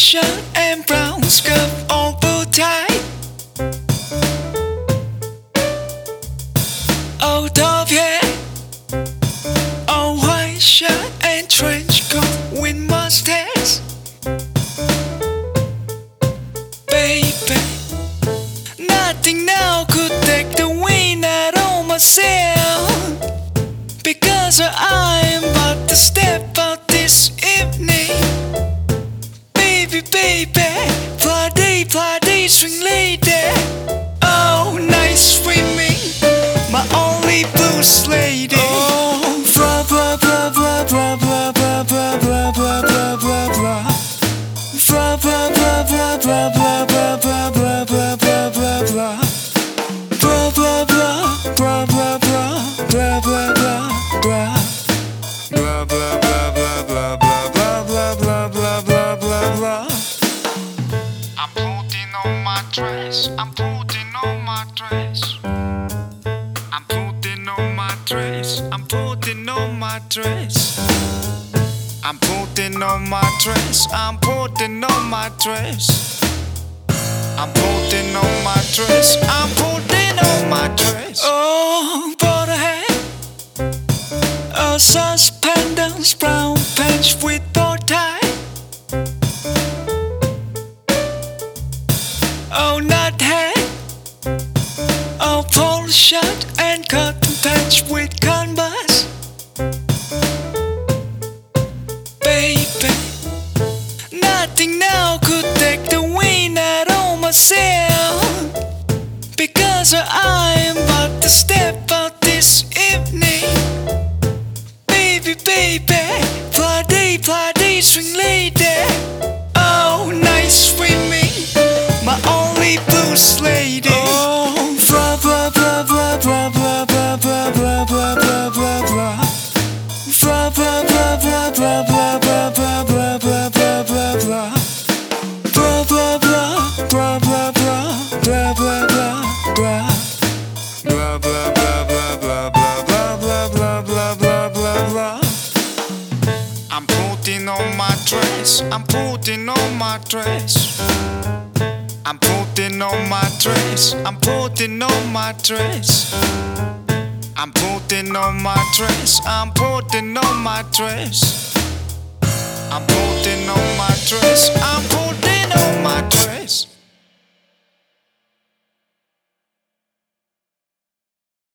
shirt and brown scarf on full tight. Out of here, on white shirt and trench coat with mustache. Baby, nothing now could take the wind out of my sail because I am about to step out this baby, party, party, swing lady. Dress. I'm putting on my dress. I'm putting on my dress. I'm putting on my dress. I'm putting on my dress. I'm putting on my dress. I'm putting on my dress. I'm putting on my dress. Oh, but I had a suspenders, brown pants with Oh, not hat. Oh, polo shirt and cotton pants with canvas. Baby, nothing now could take the wind out of myself. Because I am about to step out this evening. Baby, baby, party, party, swing lady. Boost lady. Oh, blah, blah, blah, blah, blah, blah, blah, blah, blah, blah, blah, blah, blah. Blah, blah, blah, blah, blah, blah, blah, blah, blah, blah, blah, blah, blah. Blah, blah, blah, blah, blah, blah, blah, blah, blah, blah. Blah, blah, blah, blah, blah, blah, blah, blah, blah, blah, blah, blah, blah. I'm putting on my dress. I'm putting on my dress. I'm putting on my dress. I'm putting on my dress. I'm putting on my dress. I'm putting on my dress. I'm putting on my dress. I'm